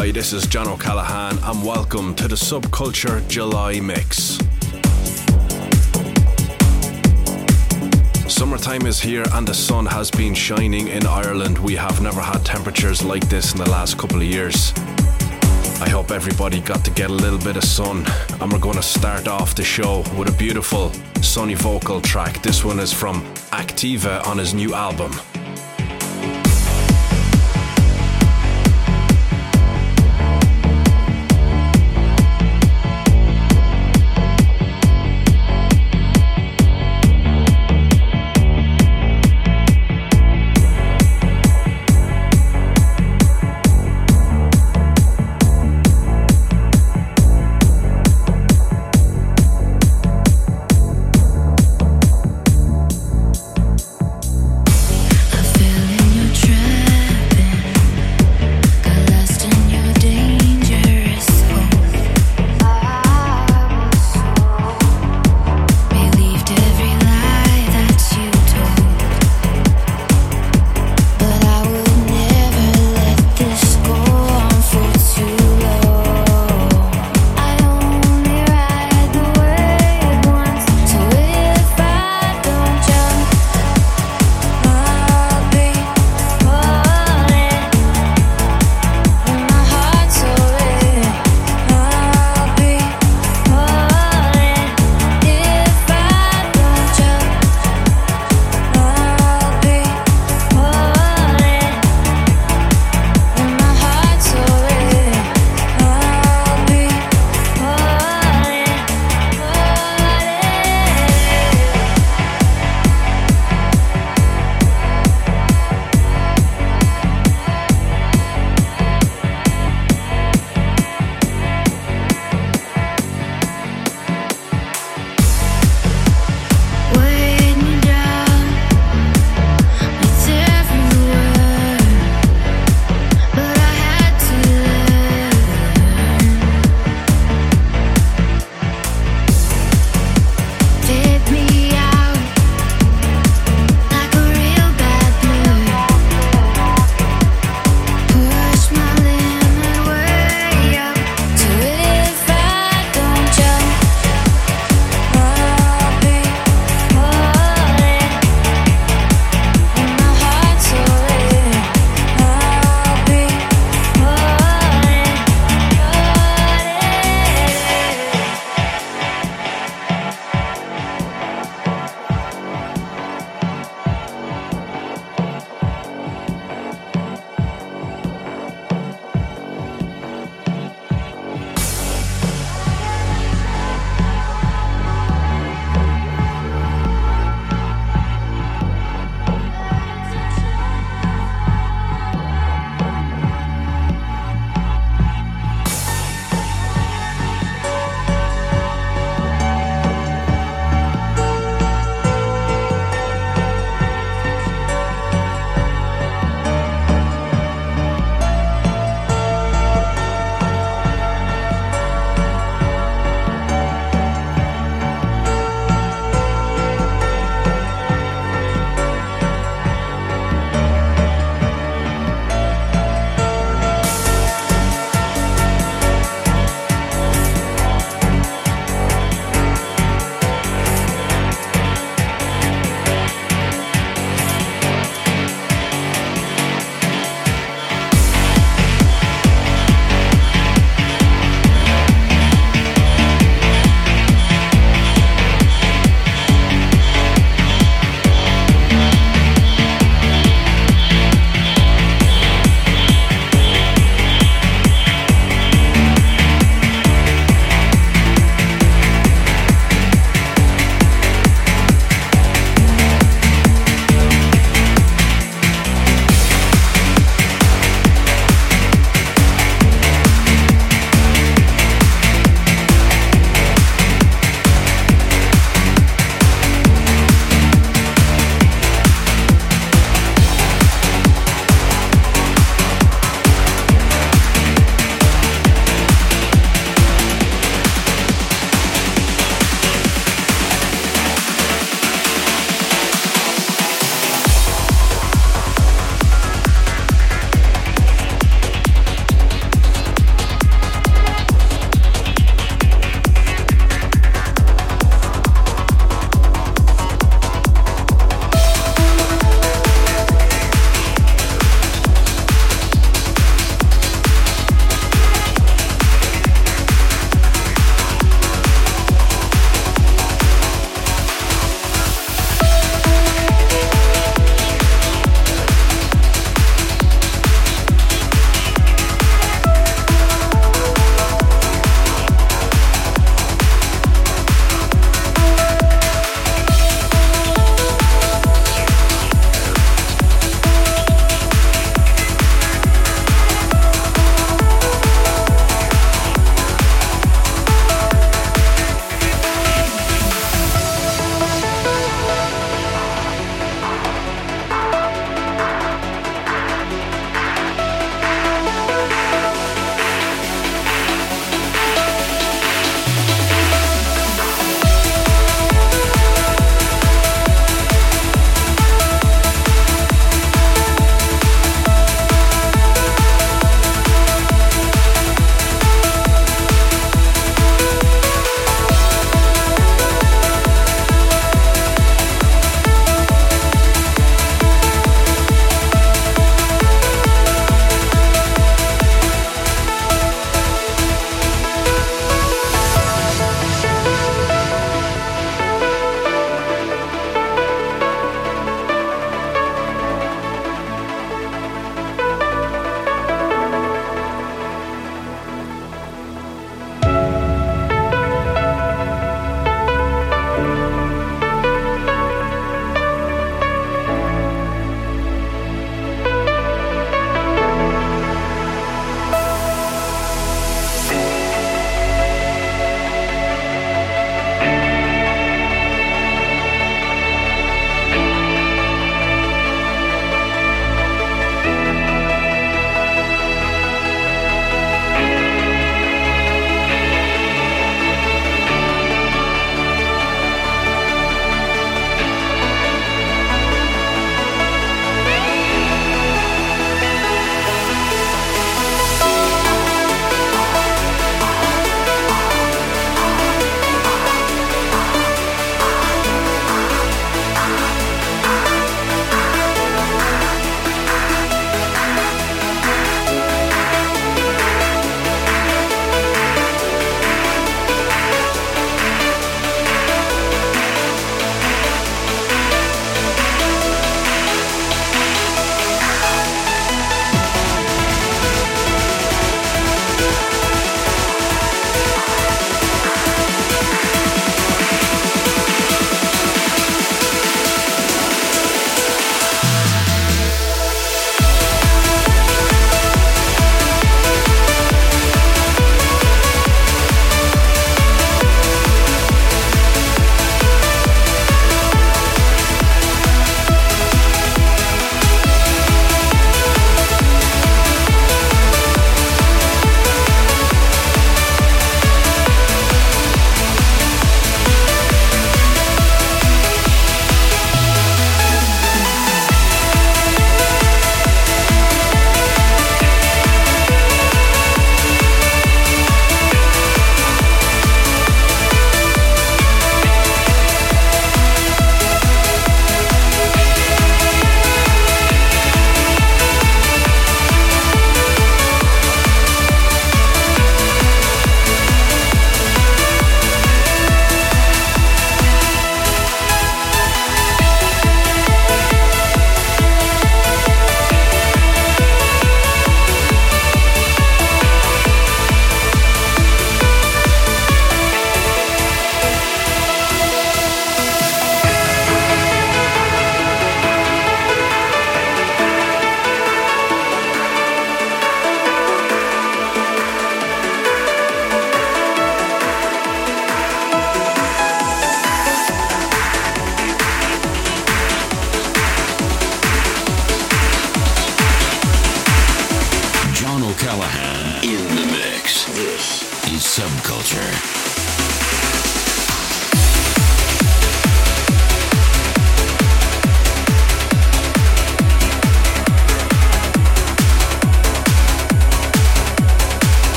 Hi, this is John O'Callaghan, and welcome to the Subculture July Mix. Summertime is here and the sun has been shining in Ireland. We have never had temperatures like this in the last couple of years. I hope everybody got to get a little bit of sun. And we're going to start off the show with a beautiful sunny vocal track. This one is from Activa on his new album.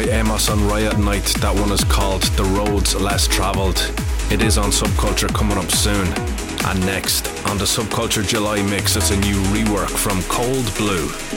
By Amos on Riot Night. That one is called The Roads Less Travelled. It is on Subculture coming up soon. And next, on the Subculture July mix, it's a new rework from Cold Blue.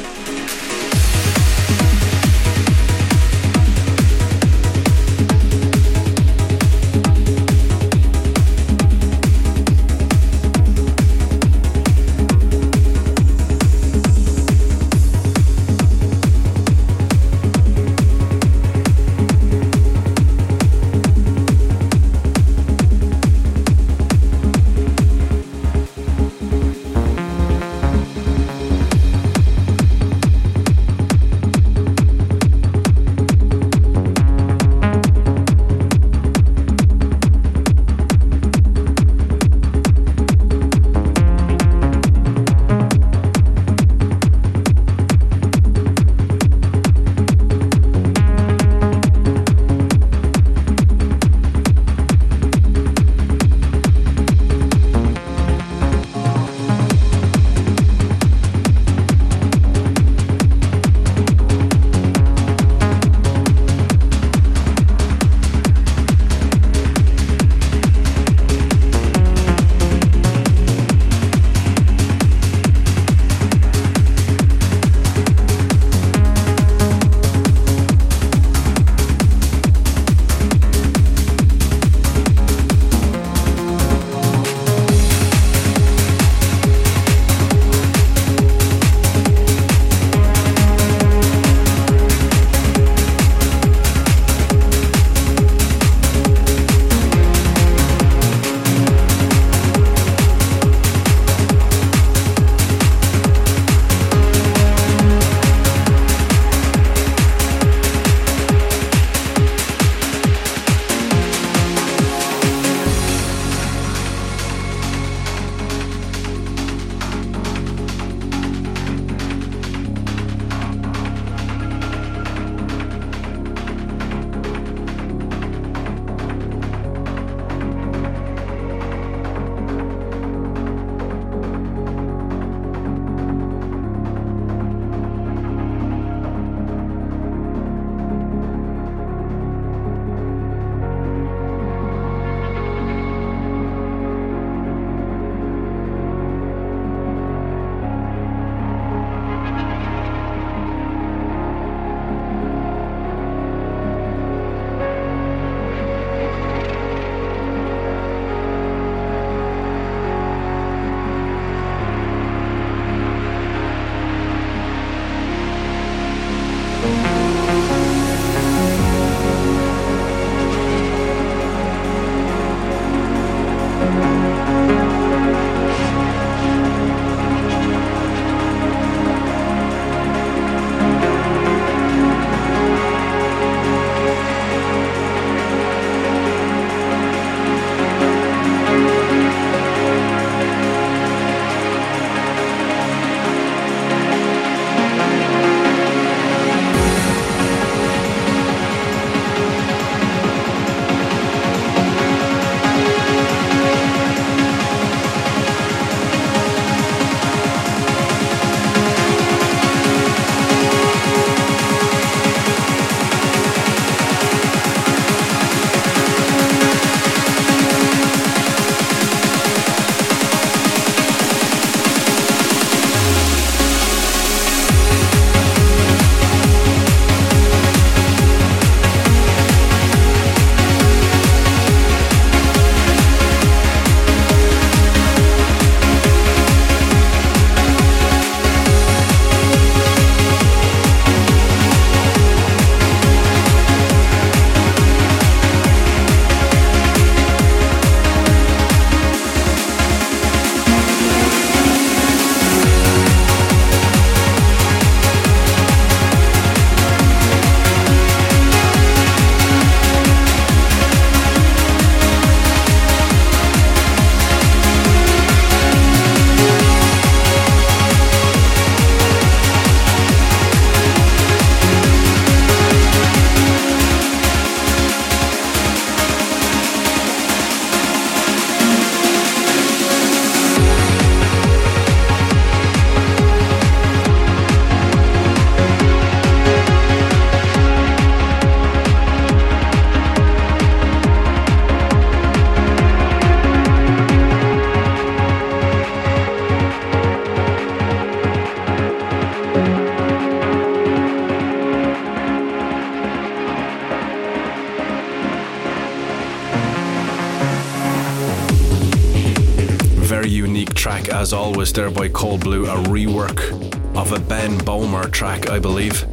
Always, there by Cold Blue, a rework of a Ben Böhmer track, I believe.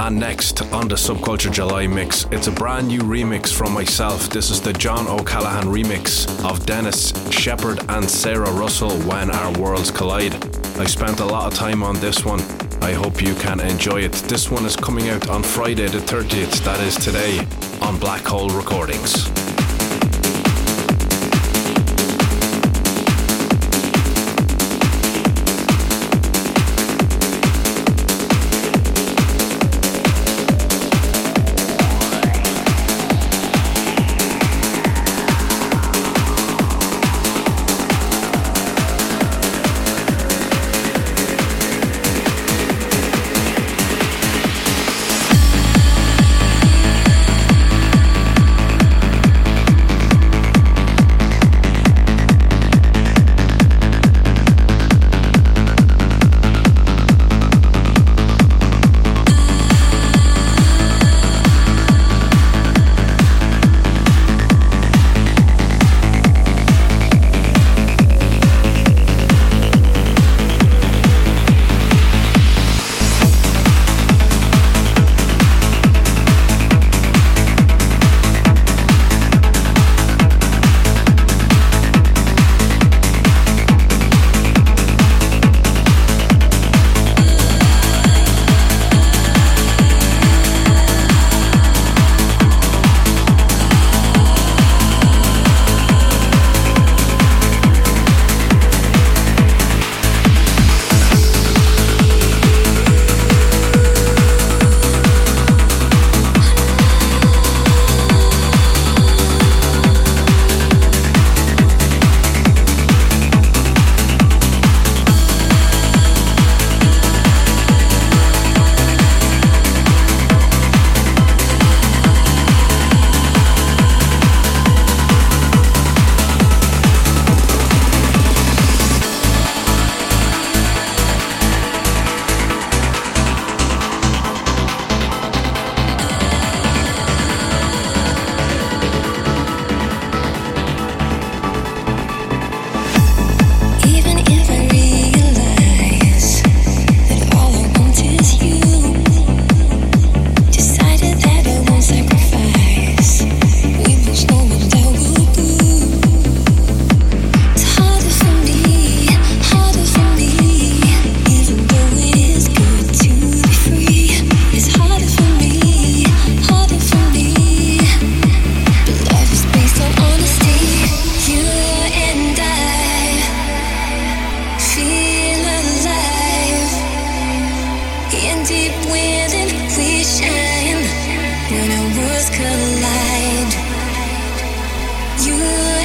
And next on the Subculture July mix, it's a brand new remix from myself. This is the John O'Callaghan remix of Denis Sheperd and Sarah Russell When Our Worlds Collide. I spent a lot of time on this one. I hope you can enjoy it. This one is coming out on Friday the 30th, that is today, on Black Hole Recordings. collide. You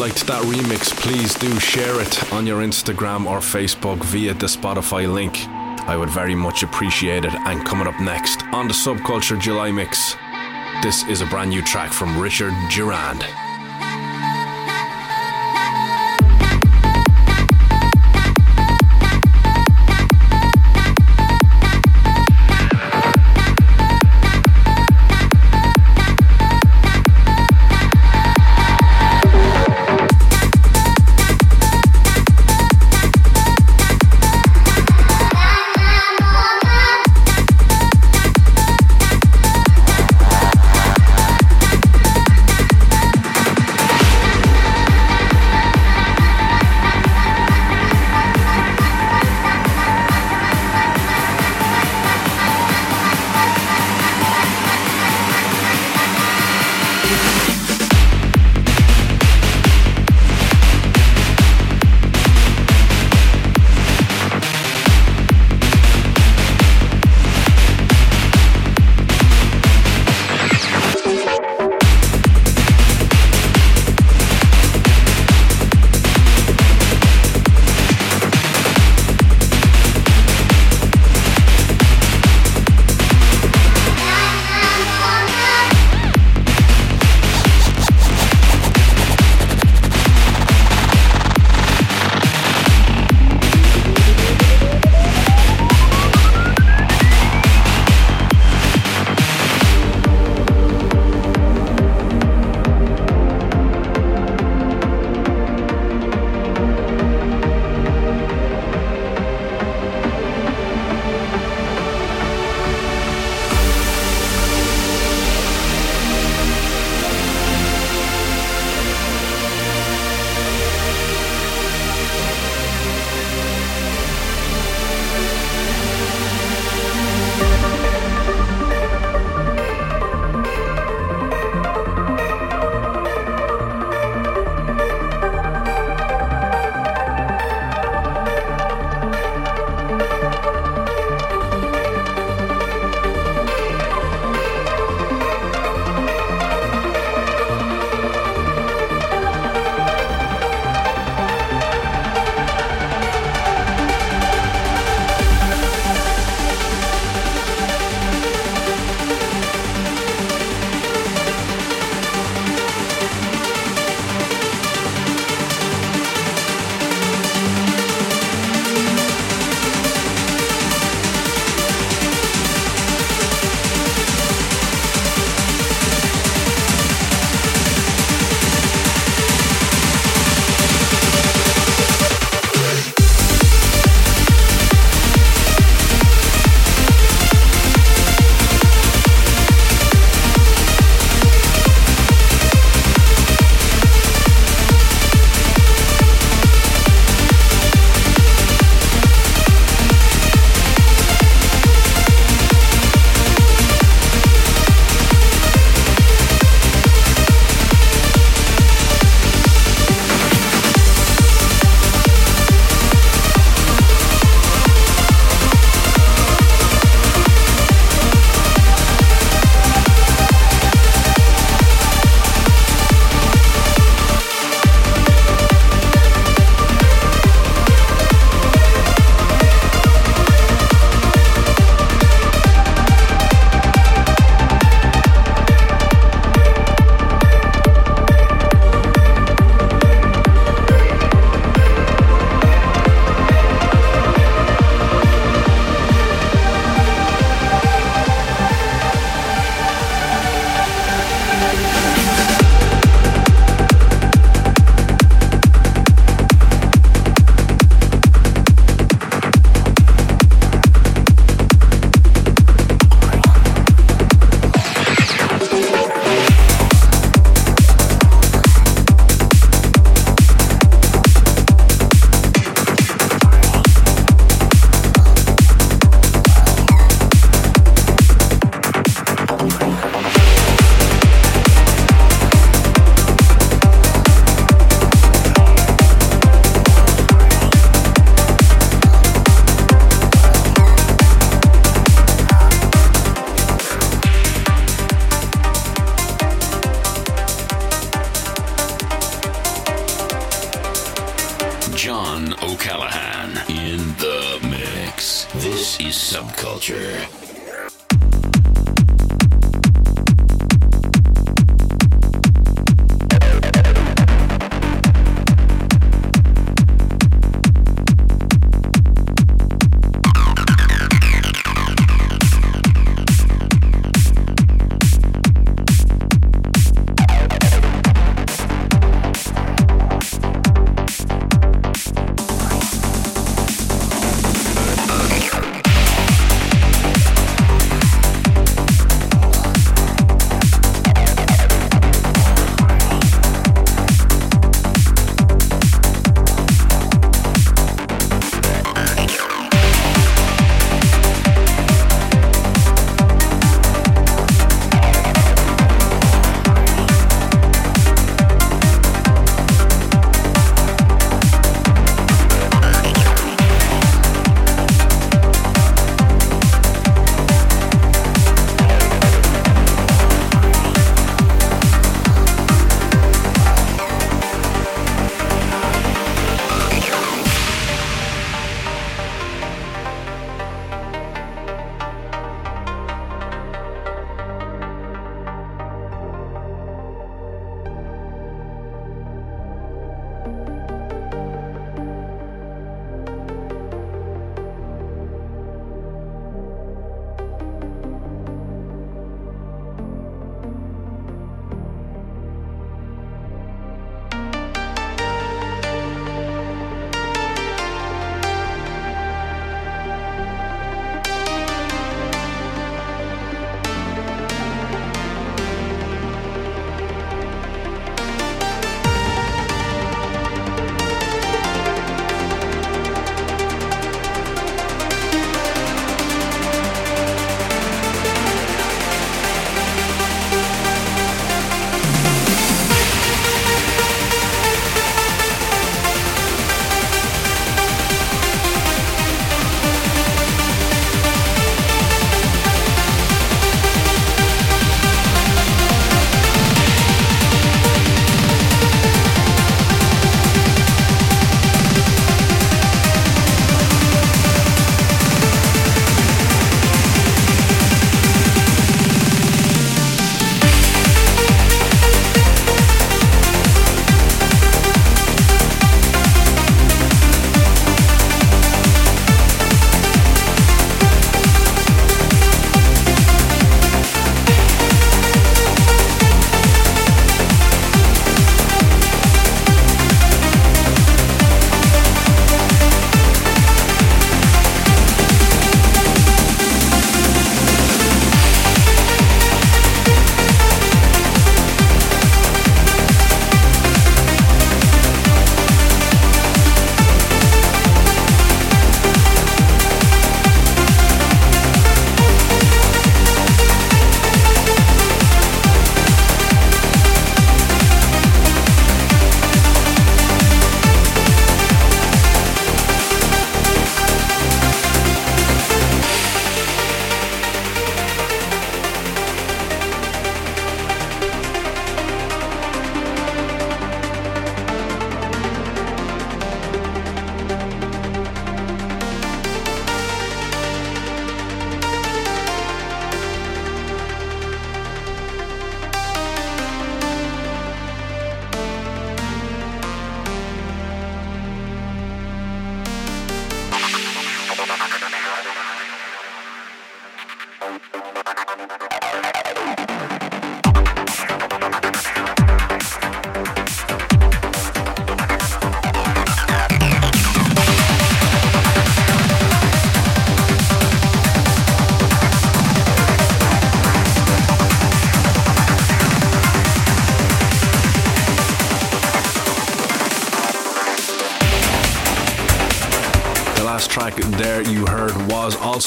liked that remix. Please do share it on your Instagram or Facebook via the Spotify link. I would very much appreciate it. And coming up next on the Subculture July Mix, this is a brand new track from Richard Durand.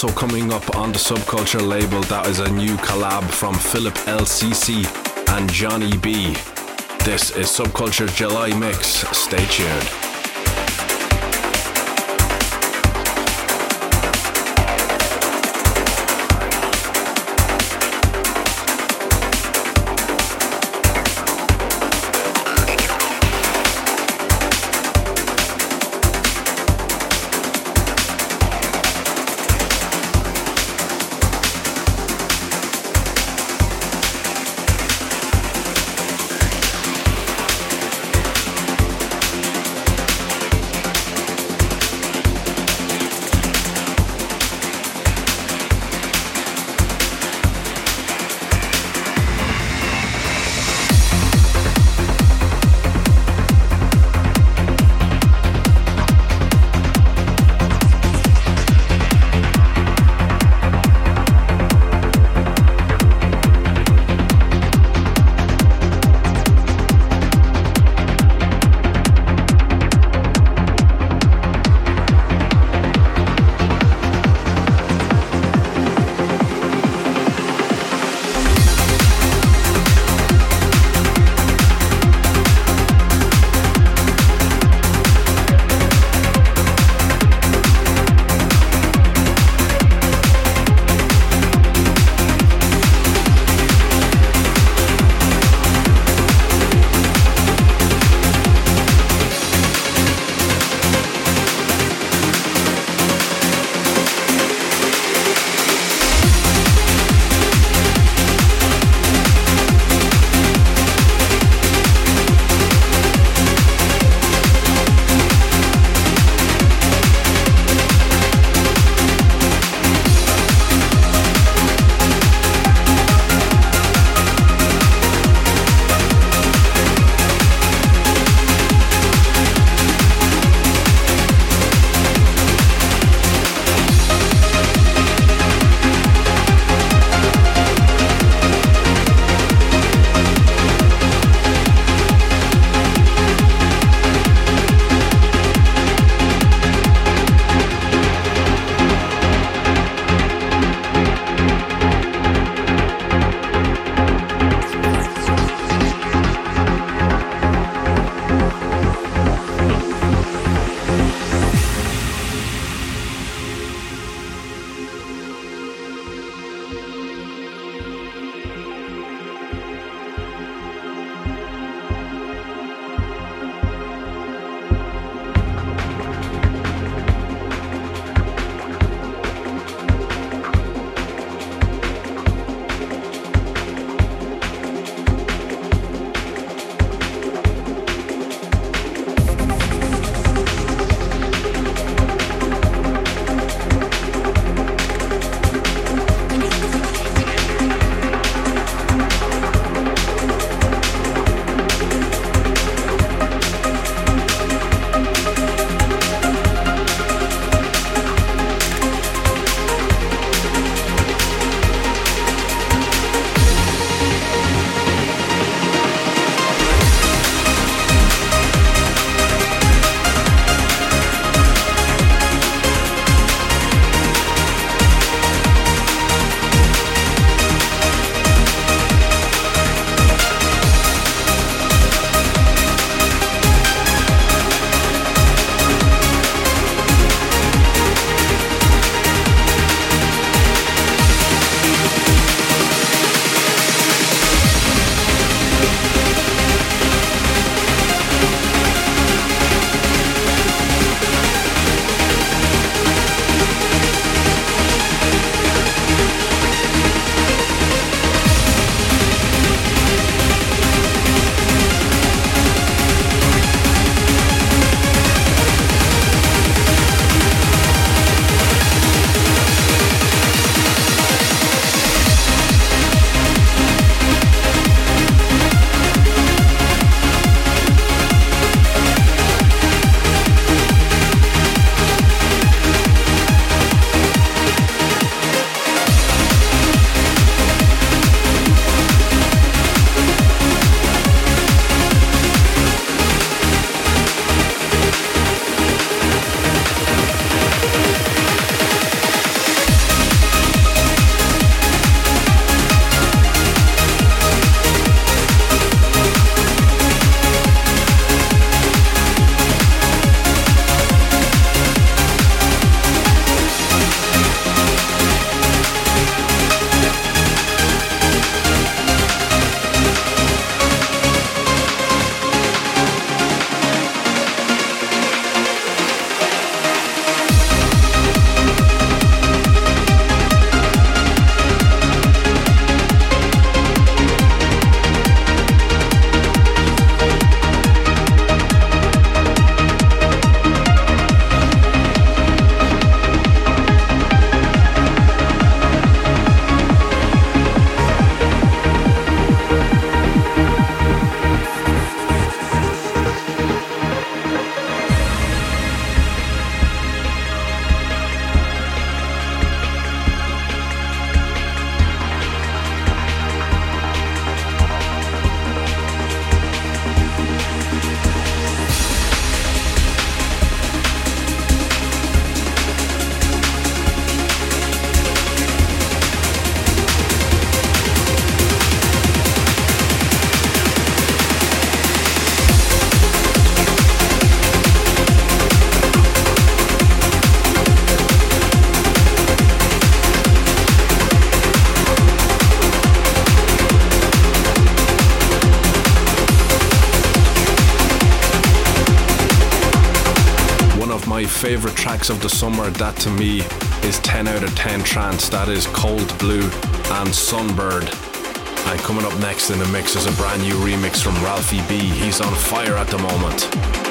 Also coming up on the Subculture label. That is a new collab from Philip LCC and Johnny B. This is Subculture July Mix. Stay tuned. Tracks of the summer. That to me is 10 out of 10 trance. That is Cold Blue and Sunbird. And coming up next in the mix is a brand new remix from Ralphie B. He's on fire at the moment.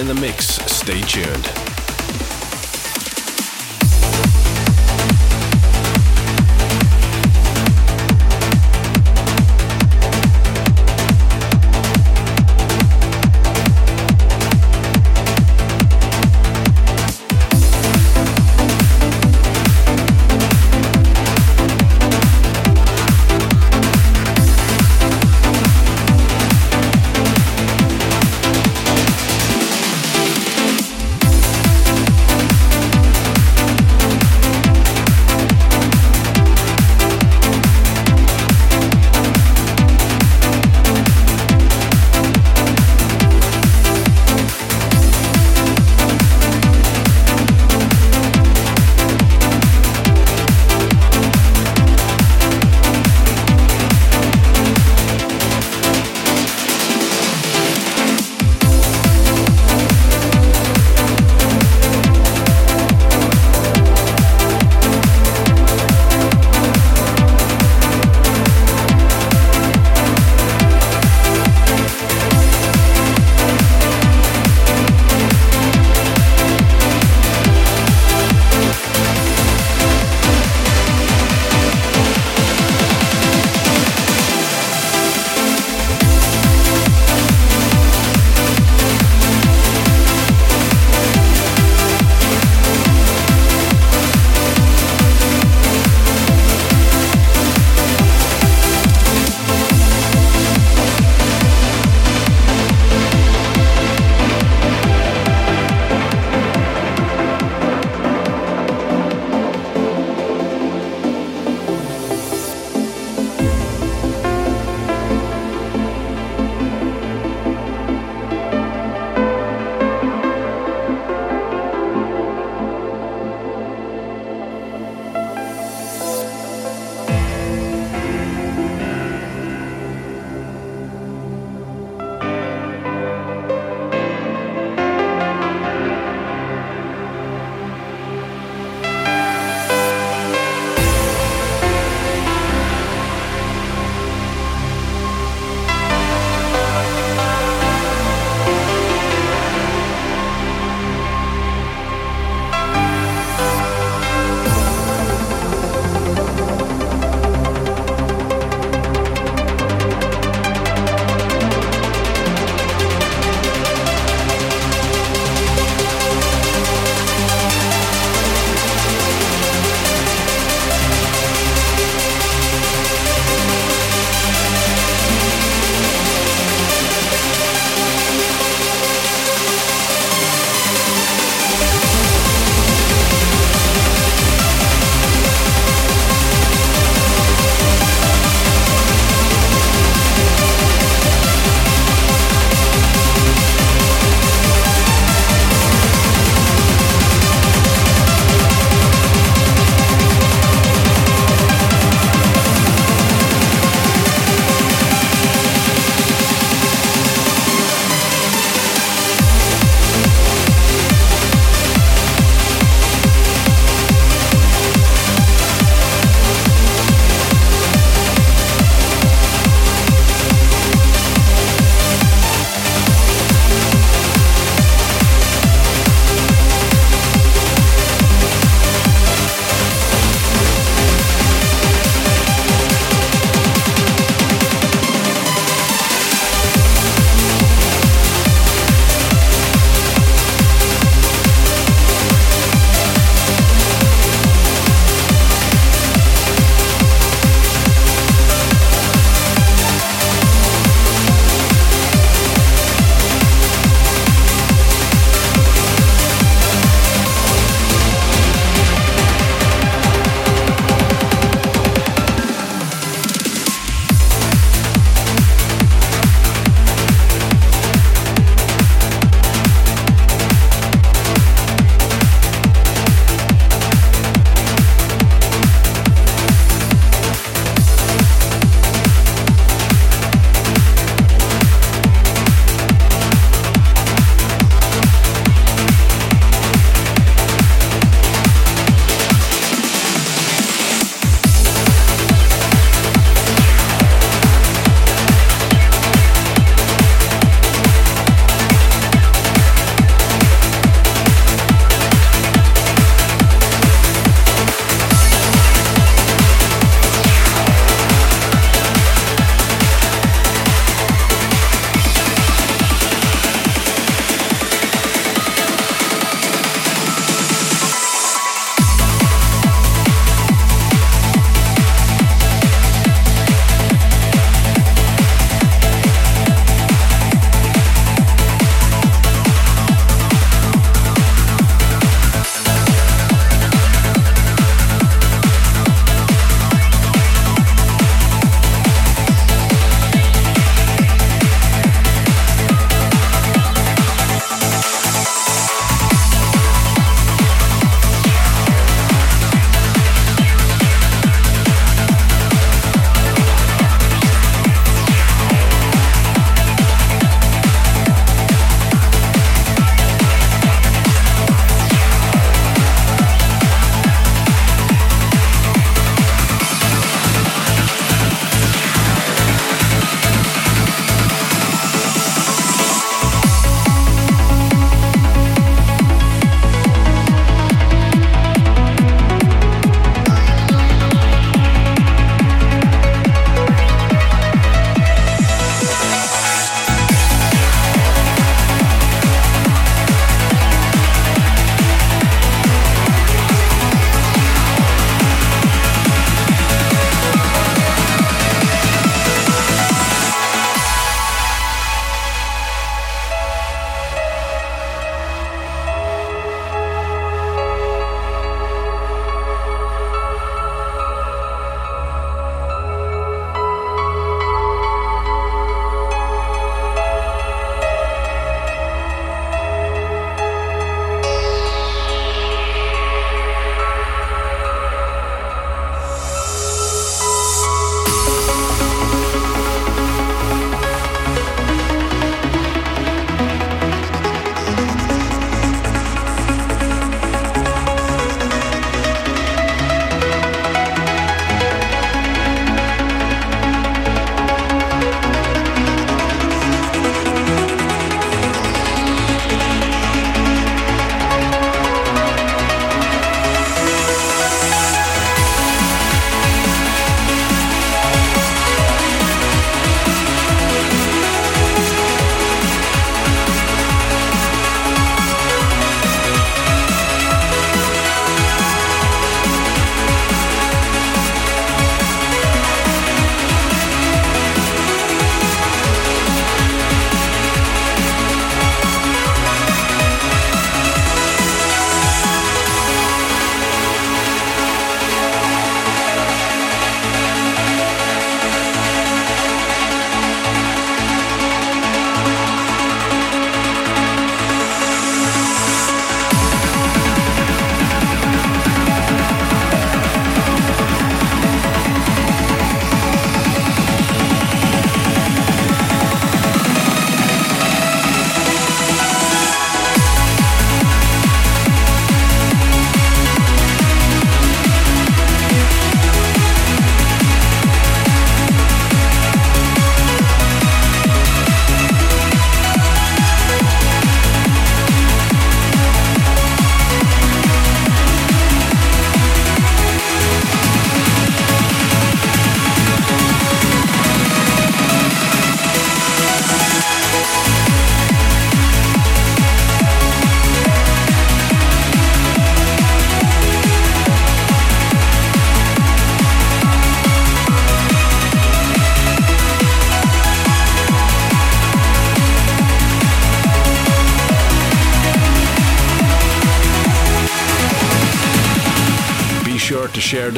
In the mix. Stay tuned.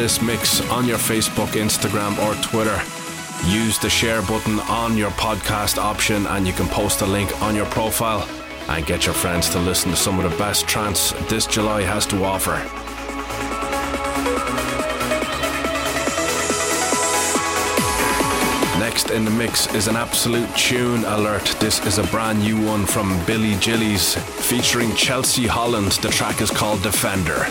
This mix on your Facebook, Instagram, or Twitter. Use the share button on your podcast option and you can post a link on your profile and get your friends to listen to some of the best trance this July has to offer. Next in the mix is an absolute tune alert. This is a brand new one from Billy Gillies featuring Chelsea Holland. The track is called Defender.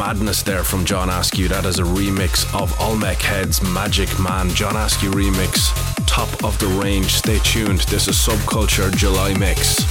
Madness there from John Askew. That is a remix of Olmec Head's Magic Man. John Askew remix, top of the range. Stay tuned. This is Subculture July Mix.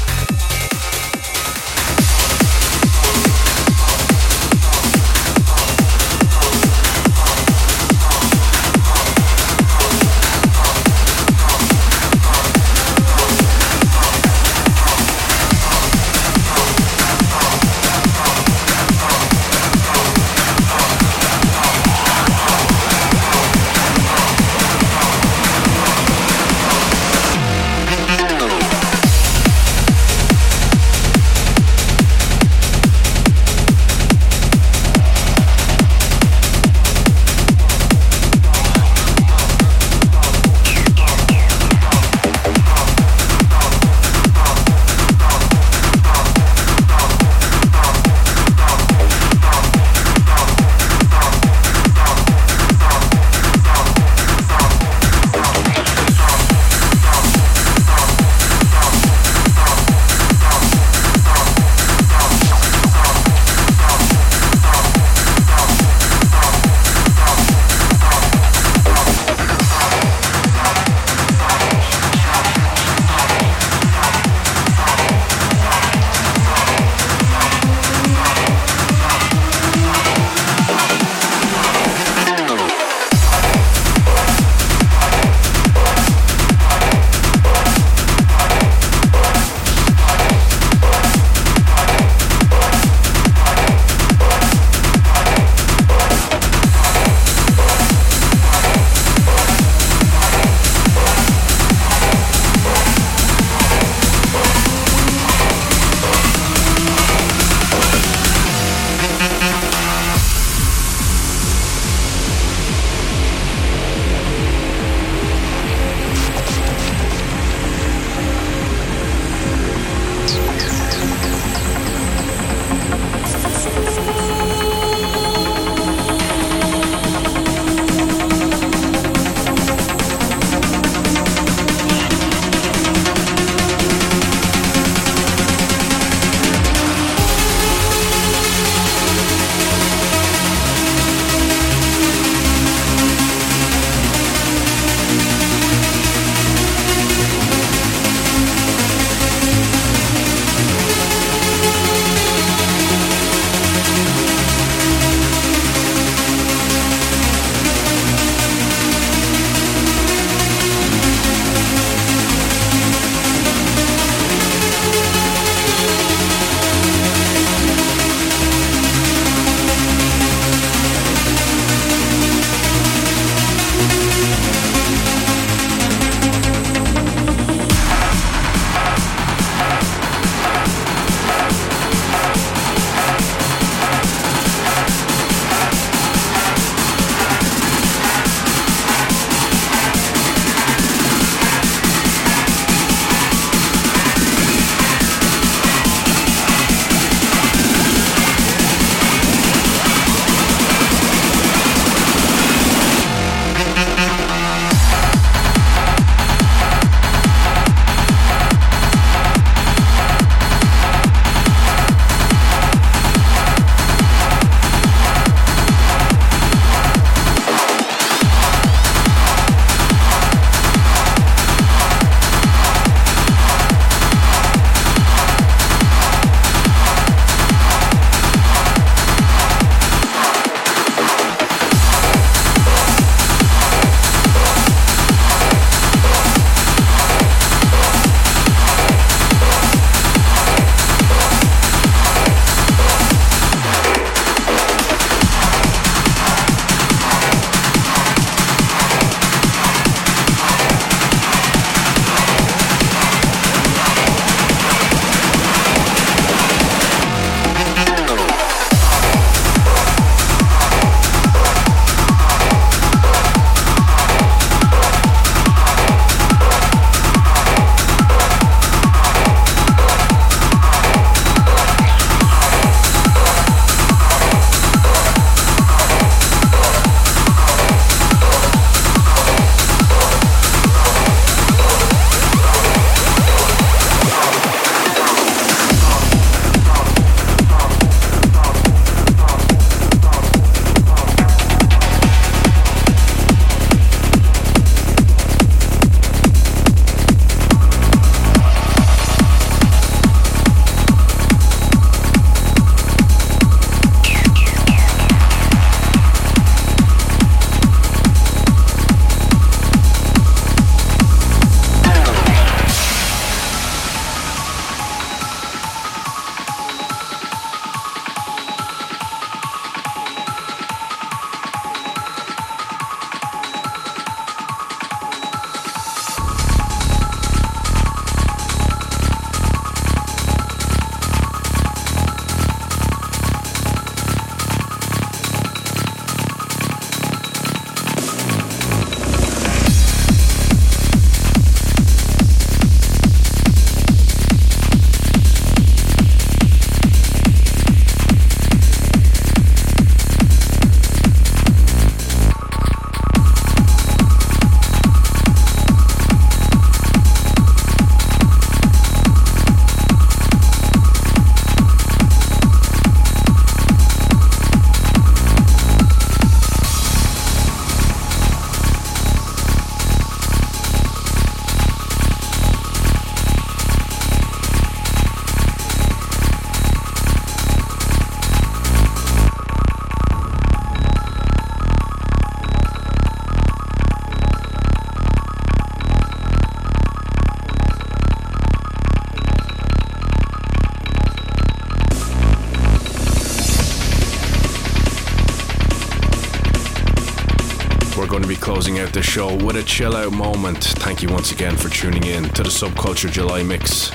Out the show with a chill out moment. Thank you once again for tuning in to the Subculture July mix.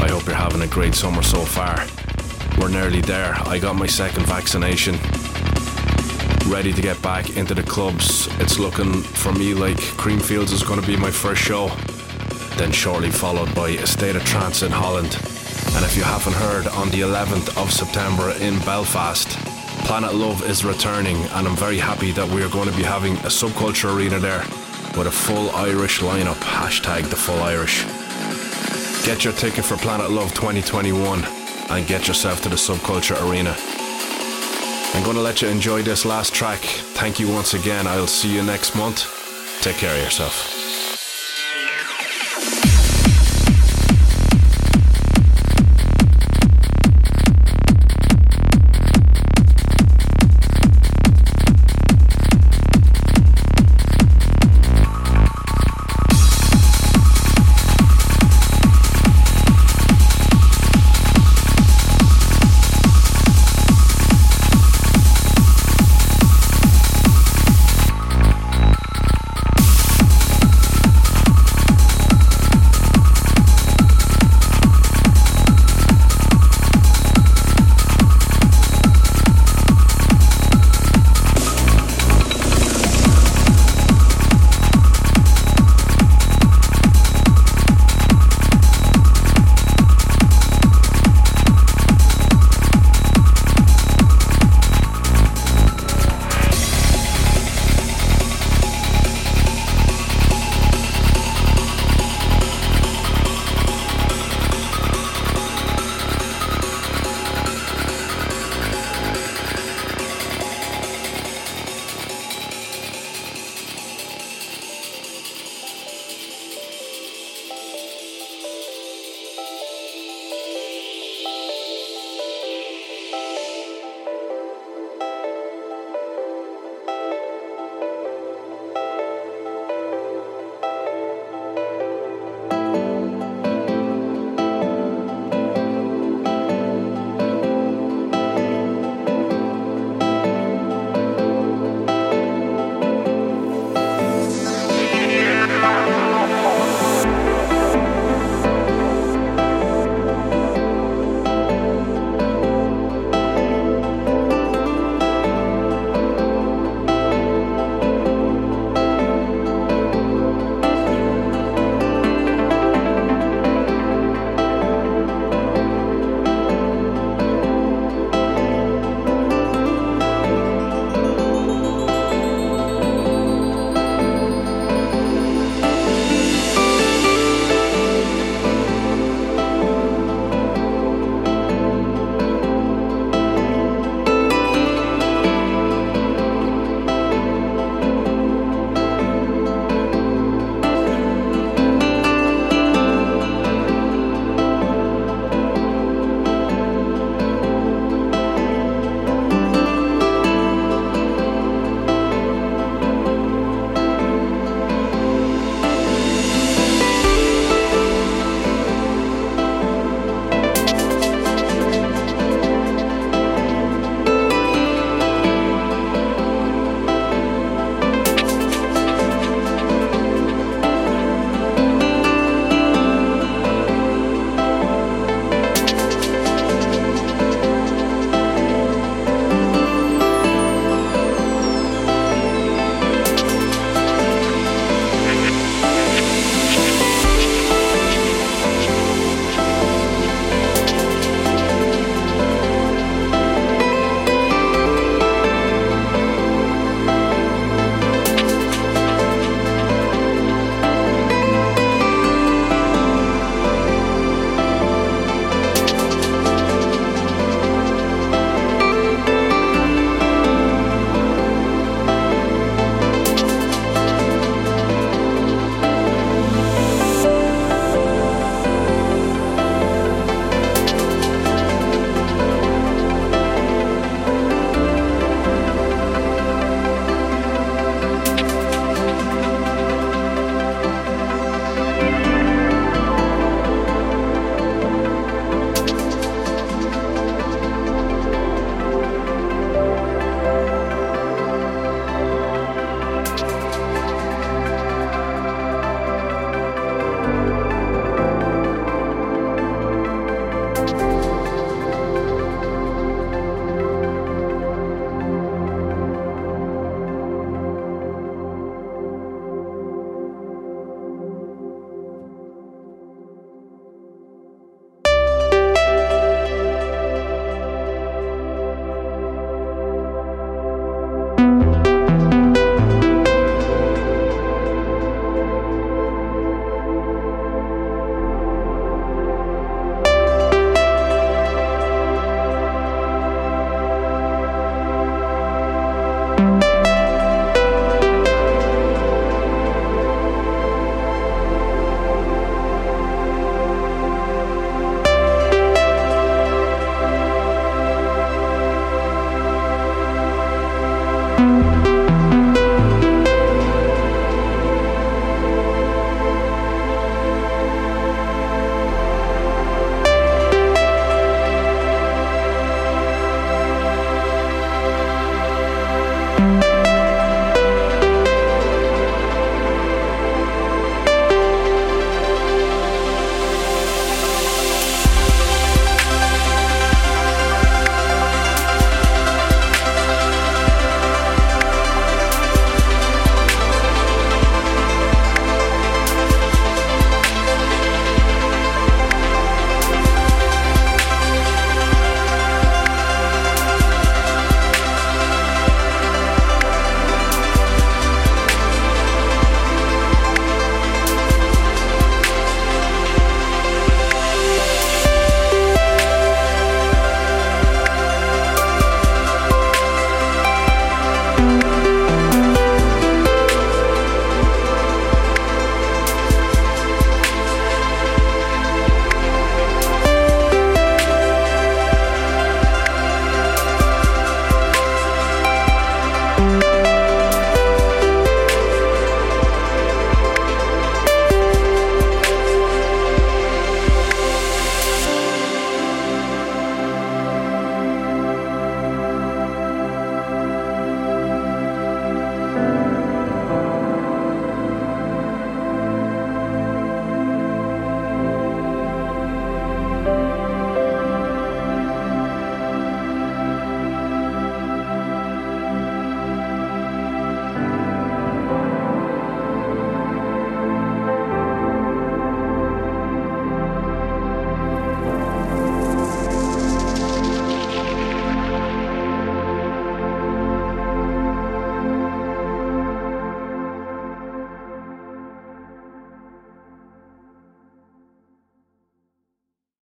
I hope you're having a great summer so far. We're nearly there. I got my second vaccination. Ready to get back into the clubs. It's looking for me like Creamfields is going to be my first show, then shortly followed by a state of trance in Holland. And if you haven't heard, on the 11th of September in Belfast, Planet Love is returning, and I'm very happy that we are going to be having a subculture arena there with a full Irish lineup. Hashtag the full Irish. Get your ticket for Planet Love 2021 and get yourself to the subculture arena. I'm going to let you enjoy this last track. Thank you once again. I'll see you next month. Take care of yourself.